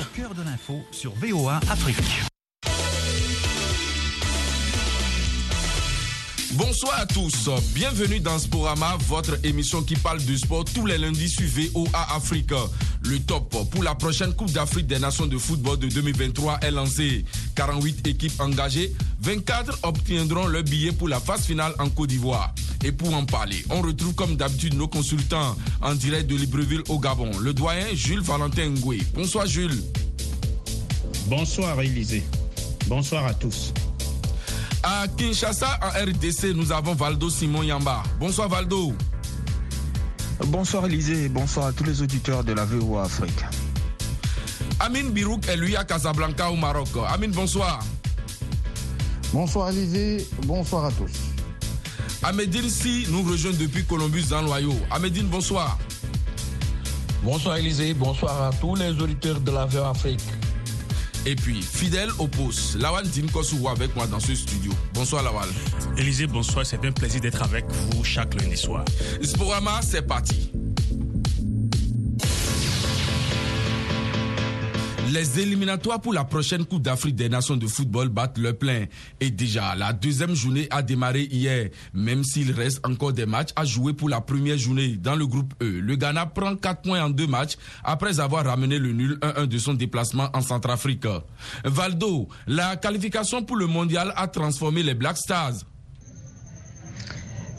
Au cœur de l'info sur VOA Afrique. Bonsoir à tous, bienvenue dans Sporama, votre émission qui parle du sport tous les lundis sur VOA Afrique. Le top pour la prochaine Coupe d'Afrique des Nations de football de 2023 est lancé. 48 équipes engagées, 24 obtiendront le billet pour la phase finale en Côte d'Ivoire. Et pour en parler, on retrouve comme d'habitude nos consultants en direct de Libreville au Gabon, le doyen Jules Valentin Ngoué. Bonsoir Jules. Bonsoir Élisée. Bonsoir à tous. À Kinshasa, en RDC, nous avons Valdo Simon Yamba. Bonsoir Valdo. Bonsoir Élisée, bonsoir à tous les auditeurs de la VOA Afrique. Amin Birouk est lui à Casablanca au Maroc. Amin, bonsoir. Bonsoir Élisée, bonsoir à tous. Amédine Si nous rejoint depuis Columbus dans l'Ohio. Amédine, bonsoir. Bonsoir Élisée, bonsoir à tous les auditeurs de la VOA Afrique. Et puis, fidèle au poste, Lawal Dinkosou avec moi dans ce studio. Bonsoir Lawal. Élisée, bonsoir, c'est un plaisir d'être avec vous chaque lundi soir. Sporama, c'est parti. Les éliminatoires pour la prochaine Coupe d'Afrique des Nations de football battent le plein. Et déjà, la deuxième journée a démarré hier. Même s'il reste encore des matchs à jouer pour la première journée dans le groupe E, le Ghana prend 4 points en deux matchs après avoir ramené le nul 1-1 de son déplacement en Centrafrique. Valdo, la qualification pour le mondial a transformé les Black Stars.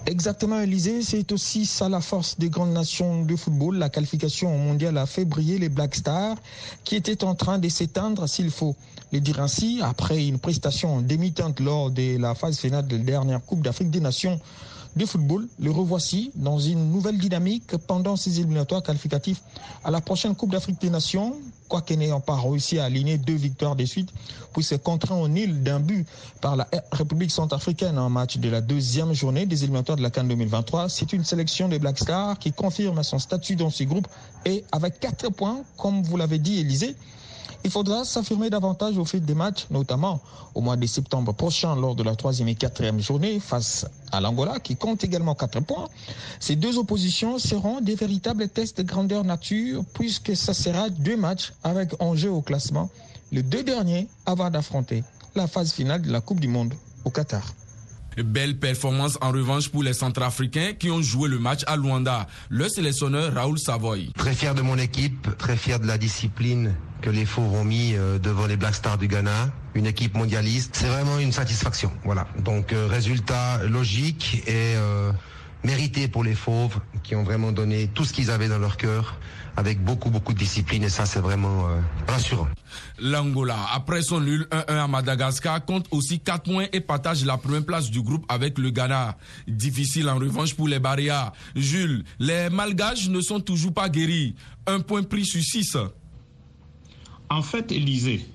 Exactement, Élysée. C'est aussi ça la force des grandes nations de football. La qualification mondiale a fait briller les Black Stars qui étaient en train de s'éteindre, s'il faut le dire ainsi, après une prestation demi-teinte lors de la phase finale de la dernière Coupe d'Afrique des Nations de football. Le revoici dans une nouvelle dynamique pendant ces éliminatoires qualificatifs à la prochaine Coupe d'Afrique des Nations. Quoique n'ayant pas réussi à aligner deux victoires de suite, puis se contraint au nil d'un but par la République centrafricaine en match de la deuxième journée des éliminatoires de la Cannes 2023. C'est une sélection des Black Stars qui confirme son statut dans ce groupe et avec quatre points, comme vous l'avez dit, Élysée, il faudra s'affirmer davantage au fil des matchs, notamment au mois de septembre prochain lors de la troisième et quatrième journée face à l'Angola qui compte également quatre points. Ces deux oppositions seront des véritables tests de grandeur nature puisque ça sera deux matchs avec enjeu au classement, les deux derniers avant d'affronter la phase finale de la Coupe du Monde au Qatar. Belle performance en revanche pour les Centrafricains qui ont joué le match à Luanda. Le sélectionneur Raoul Savoy. Très fier de mon équipe, très fier de la discipline que les Fauves ont mis euh, devant les Black Stars du Ghana. Une équipe mondialiste, c'est vraiment une satisfaction. Voilà. Donc euh, résultat logique et euh, mérité pour les Fauves qui ont vraiment donné tout ce qu'ils avaient dans leur cœur avec beaucoup, beaucoup de discipline et ça, c'est vraiment euh, rassurant. L'Angola, après son nul 1-1 à Madagascar, compte aussi 4 points et partage la première place du groupe avec le Ghana. Difficile en revanche pour les Barrières. Jules, les Malgaches ne sont toujours pas guéris. Un point pris sur 6. En fait, Élisée,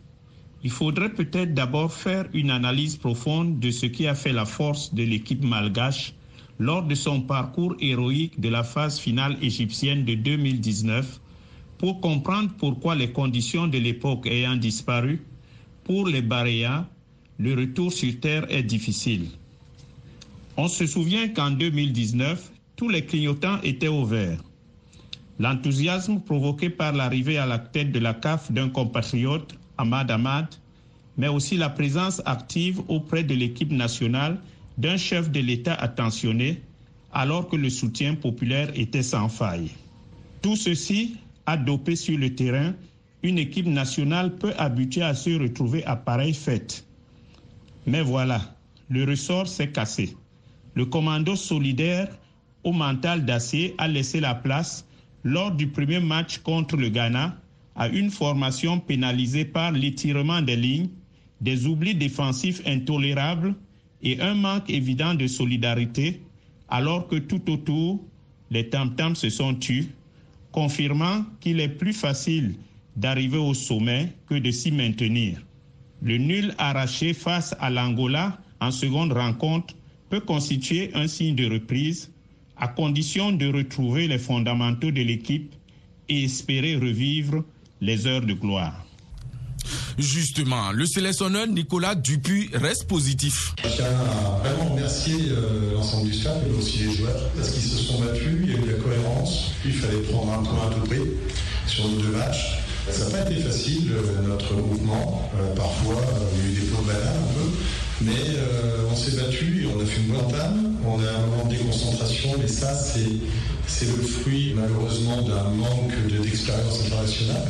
il faudrait peut-être d'abord faire une analyse profonde de ce qui a fait la force de l'équipe malgache lors de son parcours héroïque de la phase finale égyptienne de 2019 pour comprendre pourquoi les conditions de l'époque ayant disparu, pour les Baréas, le retour sur Terre est difficile. On se souvient qu'en 2019, tous les clignotants étaient au vert. L'enthousiasme provoqué par l'arrivée à la tête de la CAF d'un compatriote, Ahmad Ahmad, mais aussi la présence active auprès de l'équipe nationale d'un chef de l'État attentionné alors que le soutien populaire était sans faille. Tout ceci a dopé sur le terrain une équipe nationale peu habituée à se retrouver à pareille fête. Mais voilà, le ressort s'est cassé. Le commando solidaire au mental d'acier a laissé la place lors du premier match contre le Ghana à une formation pénalisée par l'étirement des lignes, des oublis défensifs intolérables et un manque évident de solidarité, alors que tout autour, les tam-tams se sont tus, confirmant qu'il est plus facile d'arriver au sommet que de s'y maintenir. Le nul arraché face à l'Angola en seconde rencontre peut constituer un signe de reprise, à condition de retrouver les fondamentaux de l'équipe et espérer revivre les heures de gloire. Justement, le sélectionneur Nicolas Dupuis reste positif. Je tiens à vraiment remercier euh, l'ensemble du staff et aussi les joueurs parce qu'ils se sont battus, il y a eu de la cohérence, il fallait prendre un point à tout prix sur nos deux matchs. Ça n'a pas été facile, notre mouvement. parfois, il y a eu des plombs banales un peu. Mais on s'est battu et on a fait une bonne entame. On a un moment de déconcentration, mais ça, c'est le fruit, malheureusement, d'un manque d'expérience internationale.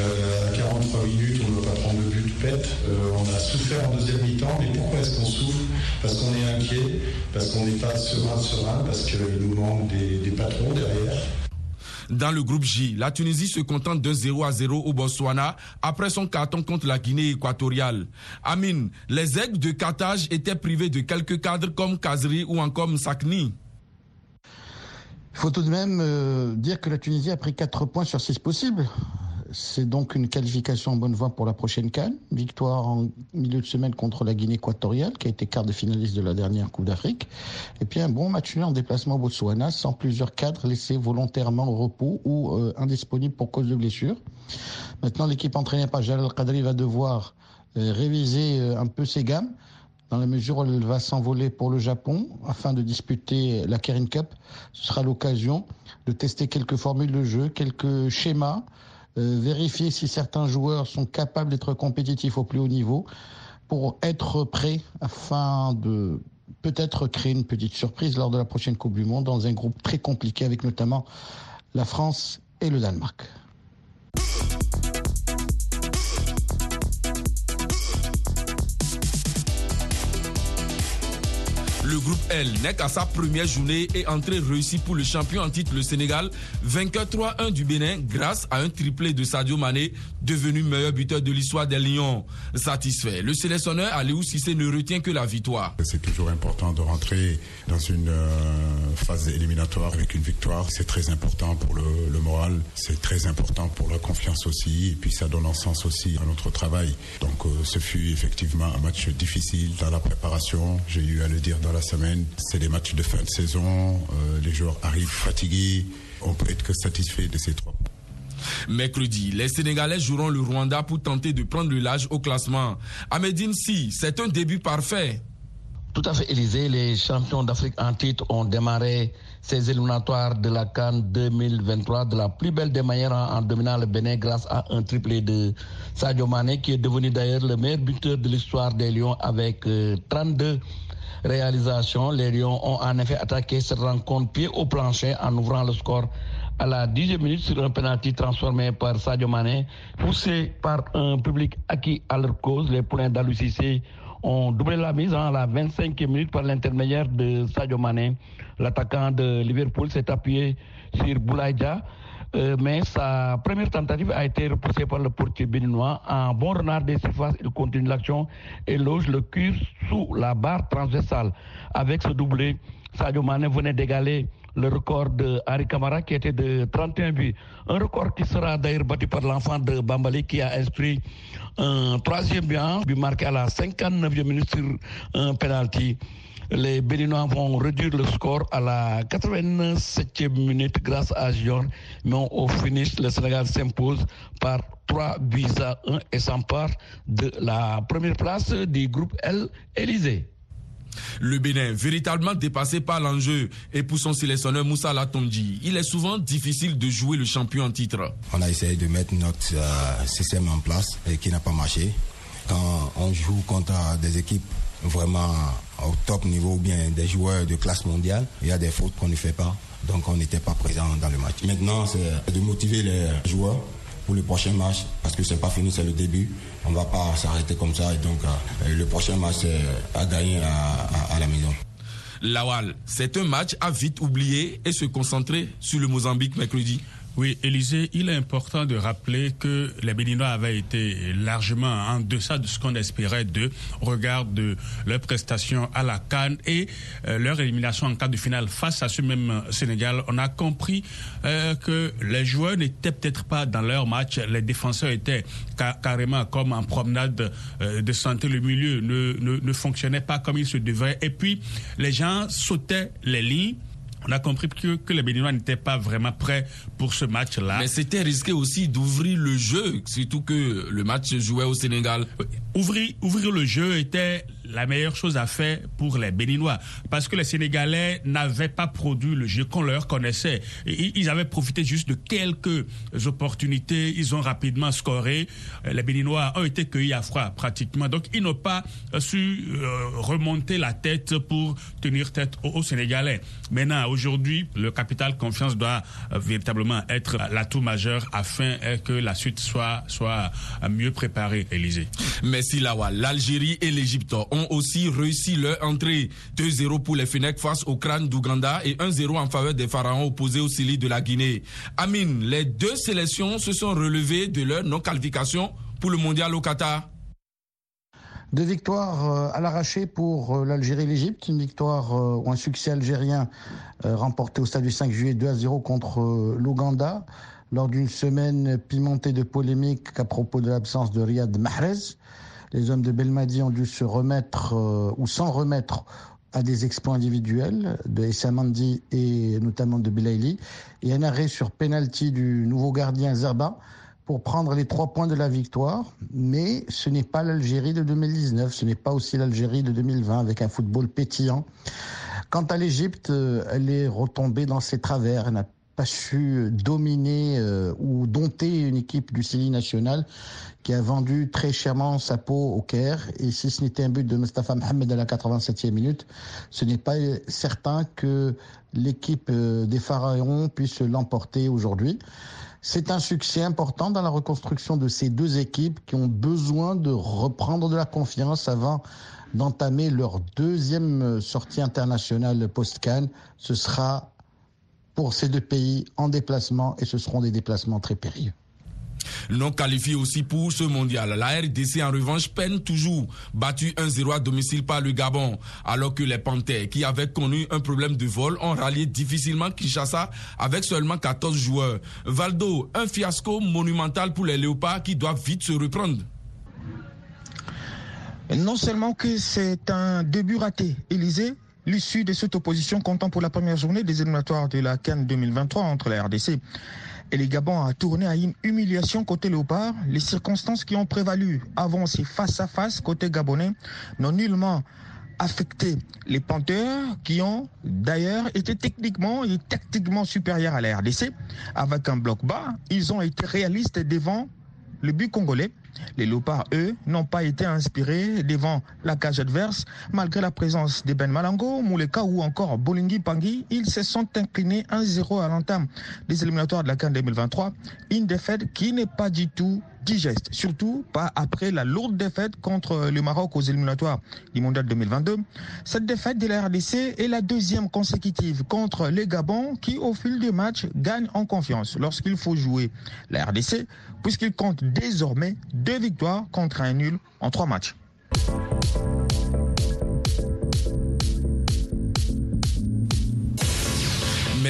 Euh, à 43 minutes, on ne va pas prendre le but pète. Euh, on a souffert en deuxième mi-temps, mais pourquoi est-ce qu'on souffre? Parce qu'on est inquiet, parce qu'on n'est pas serein, serein, parce qu'il nous manque des, patrons derrière. Dans le groupe J, la Tunisie se contente d'un 0 à 0 au Botswana après son carton contre la Guinée équatoriale. Amine, les aigles de Carthage étaient privés de quelques cadres comme Kazri ou encore Msakni. Il faut tout de même euh, dire que la Tunisie a pris 4 points sur 6 possibles. C'est donc une qualification en bonne voie pour la prochaine Cannes. Victoire en milieu de semaine contre la Guinée équatoriale, qui a été quart de finaliste de la dernière Coupe d'Afrique. Et puis un bon match nul en déplacement au Botswana, sans plusieurs cadres laissés volontairement au repos ou euh, indisponibles pour cause de blessure. Maintenant, l'équipe entraînée par Jalal Qadri va devoir euh, réviser euh, un peu ses gammes dans la mesure où elle va s'envoler pour le Japon afin de disputer la Kering Cup. Ce sera l'occasion de tester quelques formules de jeu, quelques schémas, vérifier si certains joueurs sont capables d'être compétitifs au plus haut niveau pour être prêts afin de peut-être créer une petite surprise lors de la prochaine Coupe du Monde dans un groupe très compliqué avec notamment la France et le Danemark. Le groupe L n'est qu'à sa première journée et entrée réussie pour le champion en titre le Sénégal, vainqueur 3-1 du Bénin grâce à un triplé de Sadio Mané, devenu meilleur buteur de l'histoire des Lions. Satisfait, le sélectionneur Aliou Cissé ne retient que la victoire. C'est toujours important de rentrer dans une euh, phase éliminatoire avec une victoire. C'est très important pour le, moral, c'est très important pour la confiance aussi, et puis ça donne un sens aussi à notre travail. Donc euh, ce fut effectivement un match difficile dans la préparation. J'ai eu à le dire dans la semaine. C'est des matchs de fin de saison. Euh, les joueurs arrivent fatigués. On peut être que satisfait de ces trois points. Mercredi, les Sénégalais joueront le Rwanda pour tenter de prendre le large au classement. Ahmedine Si, c'est un début parfait. Tout à fait, Élysée. Les champions d'Afrique en titre ont démarré ces éliminatoires de la Cannes 2023 de la plus belle des manières en, dominant le Bénin grâce à un triplé de Sadio Mané qui est devenu d'ailleurs le meilleur buteur de l'histoire des Lions avec 32 euh, réalisation. Les Lions ont en effet attaqué cette rencontre pied au plancher en ouvrant le score à la 10e minute sur un penalty transformé par Sadio Mané, poussé par un public acquis à leur cause. Les poulains d'Alucissé ont doublé la mise en la 25e minute par l'intermédiaire de Sadio Mané. L'attaquant de Liverpool s'est appuyé sur Boulaïdja euh, mais sa première tentative a été repoussée par le portier béninois. En bon renard des surfaces, il continue l'action et loge le cul sous la barre transversale. Avec ce doublé, Sadio Mane venait d'égaler le record de Harry Kamara qui était de 31 buts. Un record qui sera d'ailleurs battu par l'enfant de Bambali qui a inscrit un troisième but, but marqué à la 59e minute sur un penalty. Les Béninois vont réduire le score à la 87e minute grâce à Gion, mais au finish, le Sénégal s'impose par 3 buts à 1 et s'empare de la première place du groupe L Élysée. Le Bénin, véritablement dépassé par l'enjeu, et pour son sélectionneur Moussa Latomdi, il est souvent difficile de jouer le champion en titre. On a essayé de mettre notre euh, système en place et qui n'a pas marché. Quand on joue contre des équipes vraiment au top niveau ou bien des joueurs de classe mondiale, il y a des fautes qu'on ne fait pas. Donc on n'était pas présent dans le match. Maintenant, c'est de motiver les joueurs pour le prochain match parce que c'est pas fini, c'est le début. On va pas s'arrêter comme ça et donc euh, le prochain match c'est à gagner à, à la maison. Lawal, c'est un match à vite oublier et se concentrer sur le Mozambique mercredi. Oui, Élisée, il est important de rappeler que les Béninois avaient été largement en deçà de ce qu'on espérait de regard de leur prestation à la Cannes et euh, leur élimination en quart de finale face à ce même Sénégal. On a compris euh, que les joueurs n'étaient peut-être pas dans leur match, les défenseurs étaient carrément comme en promenade euh, de santé, le milieu ne, ne, ne fonctionnait pas comme il se devait. Et puis les gens sautaient les lignes on a compris que, que les Béninois n'étaient pas vraiment prêts pour ce match-là. Mais c'était risqué aussi d'ouvrir le jeu, surtout que le match se jouait au Sénégal. Ouvrir, ouvrir le jeu était la meilleure chose à faire pour les Béninois. Parce que les Sénégalais n'avaient pas produit le jeu qu'on leur connaissait. Ils avaient profité juste de quelques opportunités. Ils ont rapidement scoré. Les Béninois ont été cueillis à froid pratiquement. Donc, ils n'ont pas su euh, remonter la tête pour tenir tête aux, Sénégalais. Maintenant, aujourd'hui, le capital confiance doit euh, véritablement être l'atout majeur afin que la suite soit, soit mieux préparée, Élysée. Merci Lawa. L'Algérie et l'Égypte ont aussi réussi leur entrée. 2-0 pour les Fenech face au crâne d'Ouganda et 1-0 en faveur des Pharaons opposés au Sili de la Guinée. Amine, les deux sélections se sont relevées de leur non-qualification pour le mondial au Qatar. Deux victoires euh, à l'arraché pour euh, l'Algérie et l'Égypte. Une victoire euh, ou un succès algérien remporté au stade du 5 juillet 2 à 0 contre l'Ouganda lors d'une semaine pimentée de polémiques à propos de l'absence de Riyad Mahrez. Les hommes de Belmadi ont dû se remettre ou s'en remettre à des exploits individuels de Essamandi et notamment de Belaili et un arrêt sur penalty du nouveau gardien Zerba pour prendre les trois points de la victoire, mais ce n'est pas l'Algérie de 2019, ce n'est pas aussi l'Algérie de 2020 avec un football pétillant. Quant à l'Égypte, euh, elle est retombée dans ses travers, pas su dominer euh, ou dompter une équipe du Cili national qui a vendu très chèrement sa peau au Caire. Et si ce n'était un but de Mustafa Mohamed à la 87e minute, ce n'est pas certain que l'équipe euh, des Pharaons puisse l'emporter aujourd'hui. C'est un succès important dans la reconstruction de ces deux équipes qui ont besoin de reprendre de la confiance avant d'entamer leur deuxième sortie internationale post-Cannes. Ce sera pour ces deux pays en déplacement et ce seront des déplacements très périlleux non qualifié aussi pour ce mondial. La RDC en revanche peine toujours, battu 1-0 à domicile par le Gabon, alors que les Panthères, qui avaient connu un problème de vol, ont rallié difficilement Kinshasa avec seulement 14 joueurs. Valdo, un fiasco monumental pour les Léopards qui doivent vite se reprendre. Non seulement que c'est un début raté, Élysée, l'issue de cette opposition comptant pour la première journée des éliminatoires de la Cannes 2023 entre la RDC et les Gabon a tourné à une humiliation côté Léopard. Les circonstances qui ont prévalu avant ces face-à-face côté gabonais n'ont nullement affecté les Panthers qui ont d'ailleurs été techniquement et tactiquement supérieurs à la RDC. Avec un bloc bas, ils ont été réalistes devant le but congolais. Les Léopards, eux, n'ont pas été inspirés devant la cage adverse. Malgré la présence de Ben Malango, Mouleka ou encore Bolingi Pangui, ils se sont inclinés 1-0 à l'entame des éliminatoires de la CAN 2023. Une défaite qui n'est pas du tout digeste, surtout pas après la lourde défaite contre le Maroc aux éliminatoires du Mondial 2022. Cette défaite de la RDC est la deuxième consécutive contre les Gabon qui, au fil des matchs, gagne en confiance lorsqu'il faut jouer la RDC, puisqu'il compte désormais deux victoires contre un nul en trois matchs.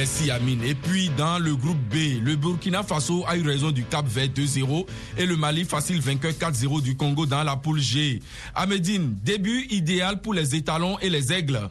Merci Amine. Et puis dans le groupe B, le Burkina Faso a eu raison du Cap Vert 2-0 et le Mali facile vainqueur 4-0 du Congo dans la poule G. Amédine, début idéal pour les étalons et les aigles.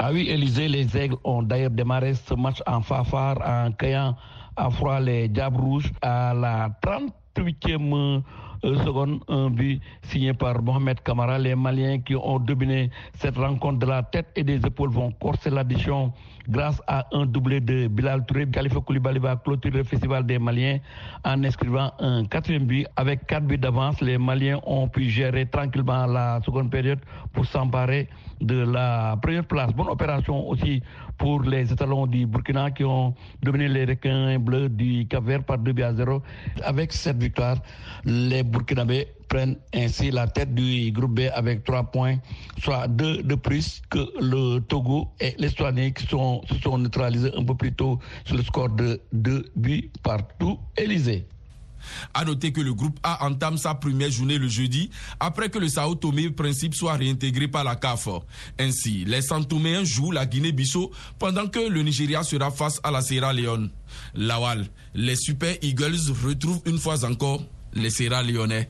Ah oui, Élisée, les aigles ont d'ailleurs démarré ce match en fanfare en cueillant à froid les Diables Rouges à la 38e euh, seconde, un but signé par Mohamed Kamara. Les Maliens qui ont dominé cette rencontre de la tête et des épaules vont corser l'addition grâce à un doublé de Bilal Touré. Khalifa Koulibaly va clôturer le festival des Maliens en inscrivant un quatrième but. Avec quatre buts d'avance, les Maliens ont pu gérer tranquillement la seconde période pour s'emparer de la première place. Bonne opération aussi pour les étalons du Burkina qui ont dominé les requins bleus du Cap-Vert par 2 buts à 0. Avec cette victoire, les Burkinabés prennent ainsi la tête du groupe B avec trois points, soit deux de plus que le Togo et l'Estonie qui sont, se sont neutralisés un peu plus tôt sur le score de deux buts partout. Élysée. A noter que le groupe A entame sa première journée le jeudi après que le Sao Tomé Principe soit réintégré par la CAF. Ainsi, les Santoméens jouent la Guinée-Bissau pendant que le Nigeria sera face à la Sierra Leone. Lawal, les Super Eagles retrouvent une fois encore les Sierra Leonais.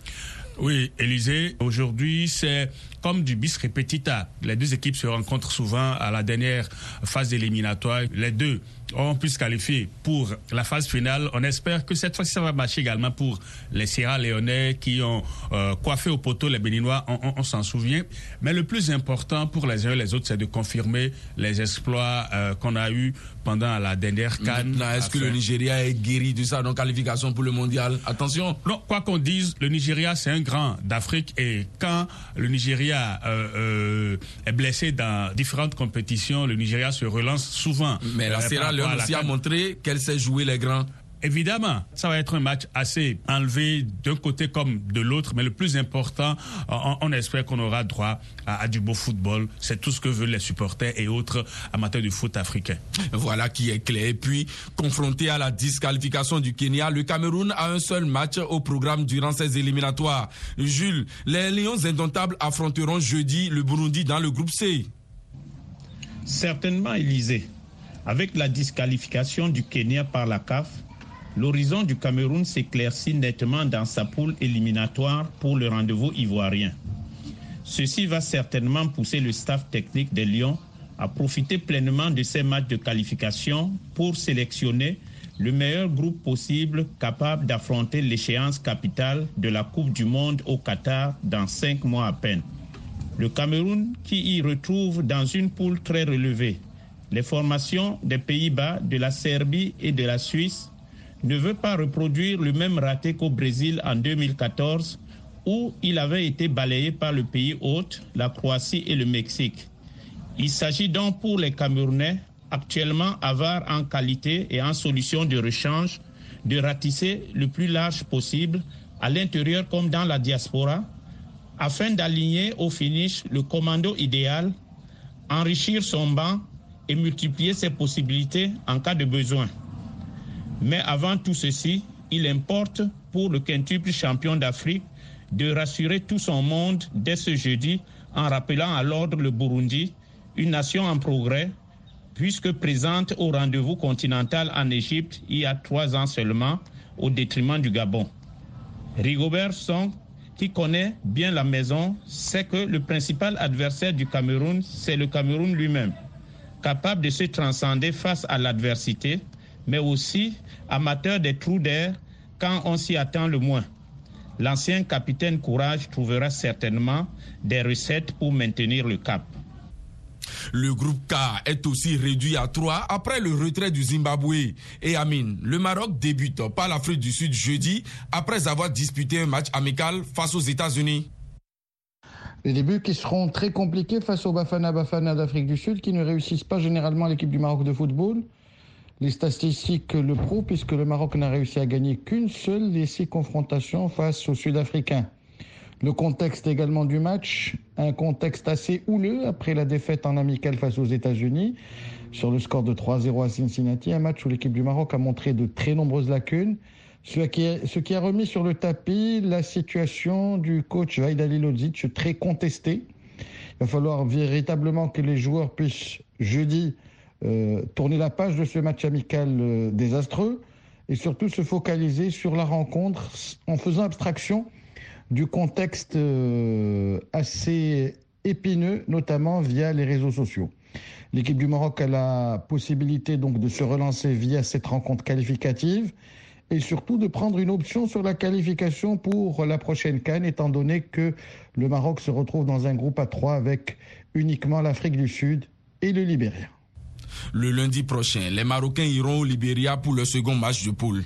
Oui, Élysée, aujourd'hui, c'est comme du bis repetita. Les deux équipes se rencontrent souvent à la dernière phase éliminatoire. Les deux ont pu se qualifier pour la phase finale. On espère que cette fois-ci, ça va marcher également pour les Sierra Léonais qui ont euh, coiffé au poteau les Béninois, on, s'en souvient. Mais le plus important pour les uns et les autres, c'est de confirmer les exploits euh, qu'on a eus pendant la dernière canne. Est-ce que le Nigeria est guéri de ça dans qualification pour le mondial? Attention. Non, quoi qu'on dise, le Nigeria, c'est un grand d'Afrique et quand le Nigeria euh, est blessé dans différentes compétitions, le Nigeria se relance souvent. Mais la Sierra Leone aussi a montré qu'elle sait jouer les grands. Évidemment, ça va être un match assez enlevé d'un côté comme de l'autre, mais le plus important, on, espère qu'on aura droit à, du beau football. C'est tout ce que veulent les supporters et autres amateurs du foot africain. Voilà qui est clair. Et puis, confronté à la disqualification du Kenya, le Cameroun a un seul match au programme durant ces éliminatoires. Jules, les Lions indomptables affronteront jeudi le Burundi dans le groupe C. Certainement, Élysée. Avec la disqualification du Kenya par la CAF, l'horizon du Cameroun s'éclaircit nettement dans sa poule éliminatoire pour le rendez-vous ivoirien. Ceci va certainement pousser le staff technique de Lyon à profiter pleinement de ces matchs de qualification pour sélectionner le meilleur groupe possible capable d'affronter l'échéance capitale de la Coupe du Monde au Qatar dans cinq mois à peine. Le Cameroun, qui y retrouve dans une poule très relevée les formations des Pays-Bas, de la Serbie et de la Suisse ne veut pas reproduire le même raté qu'au Brésil en 2014 où il avait été balayé par le pays hôte, la Croatie et le Mexique. Il s'agit donc pour les Camerounais, actuellement avares en qualité et en solution de rechange, de ratisser le plus large possible, à l'intérieur comme dans la diaspora, afin d'aligner au finish le commando idéal, enrichir son banc et multiplier ses possibilités en cas de besoin. Mais avant tout ceci, il importe pour le quintuple champion d'Afrique de rassurer tout son monde dès ce jeudi en rappelant à l'ordre le Burundi, une nation en progrès, puisque présente au rendez-vous continental en Égypte il y a trois ans seulement, au détriment du Gabon. Rigobert Song, qui connaît bien la maison, sait que le principal adversaire du Cameroun, c'est le Cameroun lui-même capable de se transcender face à l'adversité, mais aussi amateur des trous d'air quand on s'y attend le moins. L'ancien capitaine Courage trouvera certainement des recettes pour maintenir le cap. Le groupe K est aussi réduit à 3 après le retrait du Zimbabwe. Et Amin, le Maroc débute par l'Afrique du Sud jeudi après avoir disputé un match amical face aux États-Unis. Les débuts qui seront très compliqués face au Bafana Bafana d'Afrique du Sud qui ne réussissent pas généralement l'équipe du Maroc de football. Les statistiques le prouvent puisque le Maroc n'a réussi à gagner qu'une seule des six confrontations face aux Sud-Africains. Le contexte également du match, un contexte assez houleux après la défaite en amical face aux États-Unis sur le score de 3-0 à Cincinnati, un match où l'équipe du Maroc a montré de très nombreuses lacunes ce qui, a remis sur le tapis la situation du coach Vaid Lodzic, très contesté. Il va falloir véritablement que les joueurs puissent jeudi euh, tourner la page de ce match amical euh, désastreux et surtout se focaliser sur la rencontre en faisant abstraction du contexte euh, assez épineux, notamment via les réseaux sociaux. L'équipe du Maroc a la possibilité donc de se relancer via cette rencontre qualificative et surtout de prendre une option sur la qualification pour la prochaine Cannes, étant donné que le Maroc se retrouve dans un groupe à trois avec uniquement l'Afrique du Sud et le Libéria. Le lundi prochain, les Marocains iront au Libéria pour le second match de poule.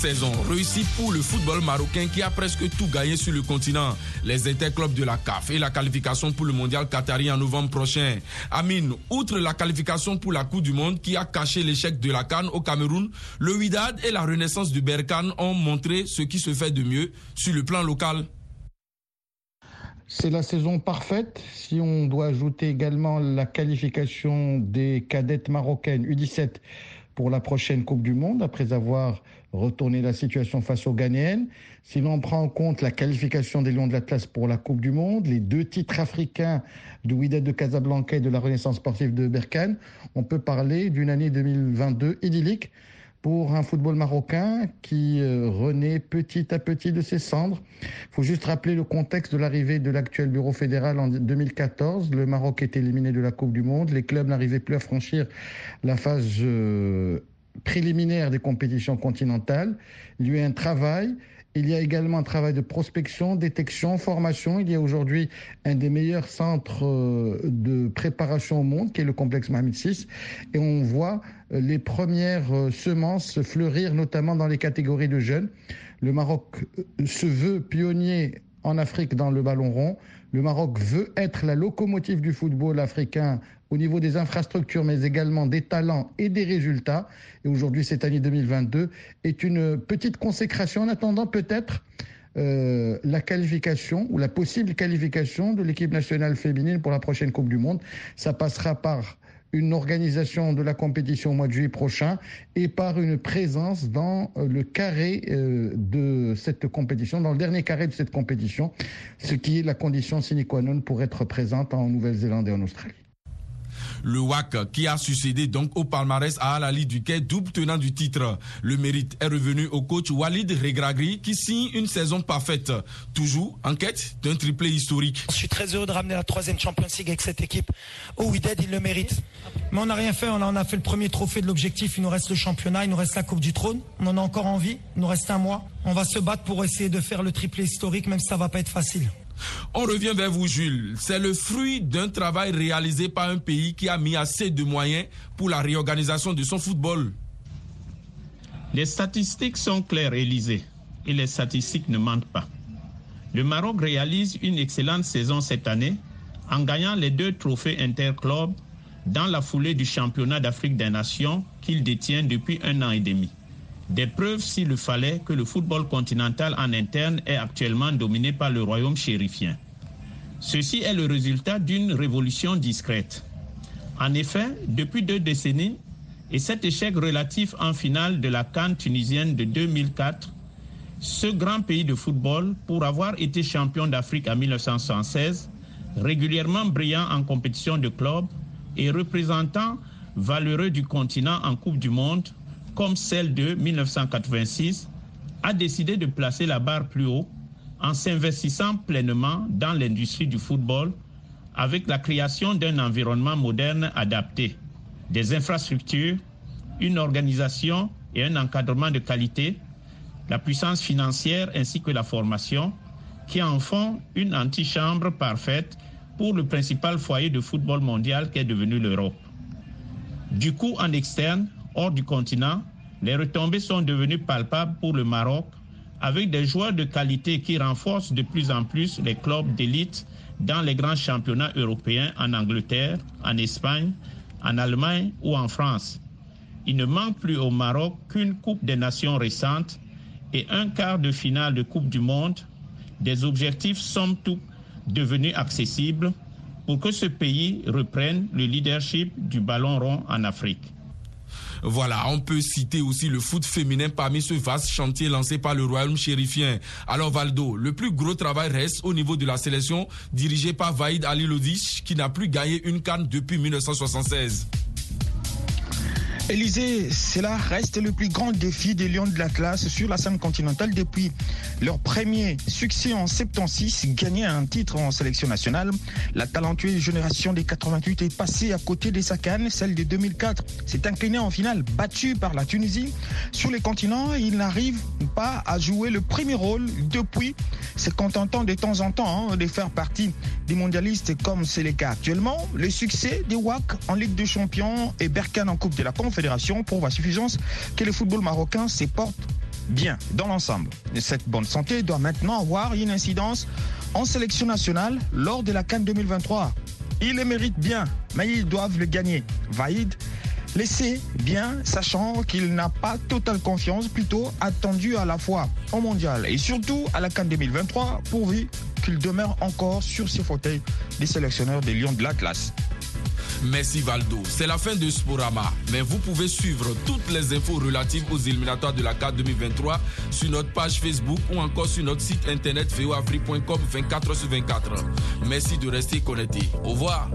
Saison réussie pour le football marocain qui a presque tout gagné sur le continent. Les interclubs de la CAF et la qualification pour le mondial qatari en novembre prochain. Amine, outre la qualification pour la Coupe du Monde qui a caché l'échec de la Cannes au Cameroun, le Widad et la renaissance du Berkane ont montré ce qui se fait de mieux sur le plan local. C'est la saison parfaite. Si on doit ajouter également la qualification des cadettes marocaines U17 pour la prochaine Coupe du Monde, après avoir retourner la situation face aux Ghanéennes. Si l'on prend en compte la qualification des Lions de l'Atlas pour la Coupe du Monde, les deux titres africains du Wydad de Casablanca et de la Renaissance sportive de Berkane, on peut parler d'une année 2022 idyllique pour un football marocain qui euh, renaît petit à petit de ses cendres. Il faut juste rappeler le contexte de l'arrivée de l'actuel bureau fédéral en 2014. Le Maroc est éliminé de la Coupe du Monde. Les clubs n'arrivaient plus à franchir la phase euh, préliminaire des compétitions continentales. Il y a un travail il y a également un travail de prospection, détection, formation. Il y a aujourd'hui un des meilleurs centres euh, de préparation au monde, qui est le complexe Mohamed VI. Et on voit euh, les premières euh, semences fleurir, notamment dans les catégories de jeunes. Le Maroc se veut pionnier en Afrique dans le ballon rond. Le Maroc veut être la locomotive du football africain au niveau des infrastructures, mais également des talents et des résultats. Et aujourd'hui, cette année 2022 est une petite consécration en attendant peut-être euh, la qualification ou la possible qualification de l'équipe nationale féminine pour la prochaine Coupe du Monde. Ça passera par une organisation de la compétition au mois de juillet prochain et par une présence dans euh, le carré euh, de cette compétition, dans le dernier carré de cette compétition, ce qui est la condition sine qua non pour être présente en Nouvelle-Zélande et en Australie. Le WAC qui a succédé donc au palmarès à Alali Duquet, double tenant du titre. Le mérite est revenu au coach Walid Regragri qui signe une saison parfaite. Toujours en quête d'un triplé historique. Je suis très heureux de ramener la troisième Champions League avec cette équipe. Oh oui, il le mérite. Mais on n'a rien fait, on a, fait le premier trophée de l'objectif. Il nous reste le championnat, il nous reste la Coupe du Trône. On en a encore envie, il nous reste un mois. On va se battre pour essayer de faire le triplé historique, même si ça va pas être facile. On revient vers vous, Jules. C'est le fruit d'un travail réalisé par un pays qui a mis assez de moyens pour la réorganisation de son football. Les statistiques sont claires, Élysée, et les statistiques ne mentent pas. Le Maroc réalise une excellente saison cette année en gagnant les deux trophées interclubs dans la foulée du championnat d'Afrique des Nations qu'il détient depuis un an et demi. Des preuves, s'il le fallait, que le football continental en interne est actuellement dominé par le royaume chérifien. Ceci est le résultat d'une révolution discrète. En effet, depuis deux décennies, et cet échec relatif en finale de la Cannes tunisienne de 2004, ce grand pays de football, pour avoir été champion d'Afrique en 1976, régulièrement brillant en compétition de clubs et représentant valeureux du continent en Coupe du Monde, comme celle de 1986, a décidé de placer la barre plus haut en s'investissant pleinement dans l'industrie du football avec la création d'un environnement moderne adapté, des infrastructures, une organisation et un encadrement de qualité, la puissance financière ainsi que la formation, qui en font une antichambre parfaite pour le principal foyer de football mondial qu'est devenu l'Europe. Du coup, en externe, hors du continent, les retombées sont devenues palpables pour le Maroc avec des joueurs de qualité qui renforcent de plus en plus les clubs d'élite dans les grands championnats européens en Angleterre, en Espagne, en Allemagne ou en France. Il ne manque plus au Maroc qu'une Coupe des Nations récente et un quart de finale de Coupe du Monde, des objectifs somme toute devenus accessibles pour que ce pays reprenne le leadership du ballon rond en Afrique. Voilà, on peut citer aussi le foot féminin parmi ce vaste chantier lancé par le royaume chérifien. Alors Valdo, le plus gros travail reste au niveau de la sélection dirigée par Vaïd Ali Lodich qui n'a plus gagné une canne depuis 1976. Élysée, cela reste le plus grand défi des Lions de la classe sur la scène continentale depuis leur premier succès en 76, gagner un titre en sélection nationale. La talentueuse génération des 88 est passée à côté des Sakan, celle de 2004 s'est inclinée en finale, battue par la Tunisie. Sur les continents, il n'arrive pas à jouer le premier rôle depuis, se contentant de temps en temps hein, de faire partie des mondialistes comme c'est le cas actuellement. Le succès des WAC en Ligue des Champions et Berkane en Coupe de la Confédération pour la suffisance que le football marocain se porte bien dans l'ensemble. Cette bonne santé doit maintenant avoir une incidence en sélection nationale lors de la Cannes 2023. Ils le méritent bien, mais ils doivent le gagner. Vaïd laissez bien, sachant qu'il n'a pas totale confiance, plutôt attendu à la fois au mondial et surtout à la Cannes 2023, pourvu qu'il demeure encore sur ses fauteuils des sélectionneurs des Lions de l'Atlas. Merci Valdo. C'est la fin de Sporama. Mais vous pouvez suivre toutes les infos relatives aux éliminatoires de la CAR 2023 sur notre page Facebook ou encore sur notre site internet voafrique.com 24 sur 24. Merci de rester connecté. Au revoir.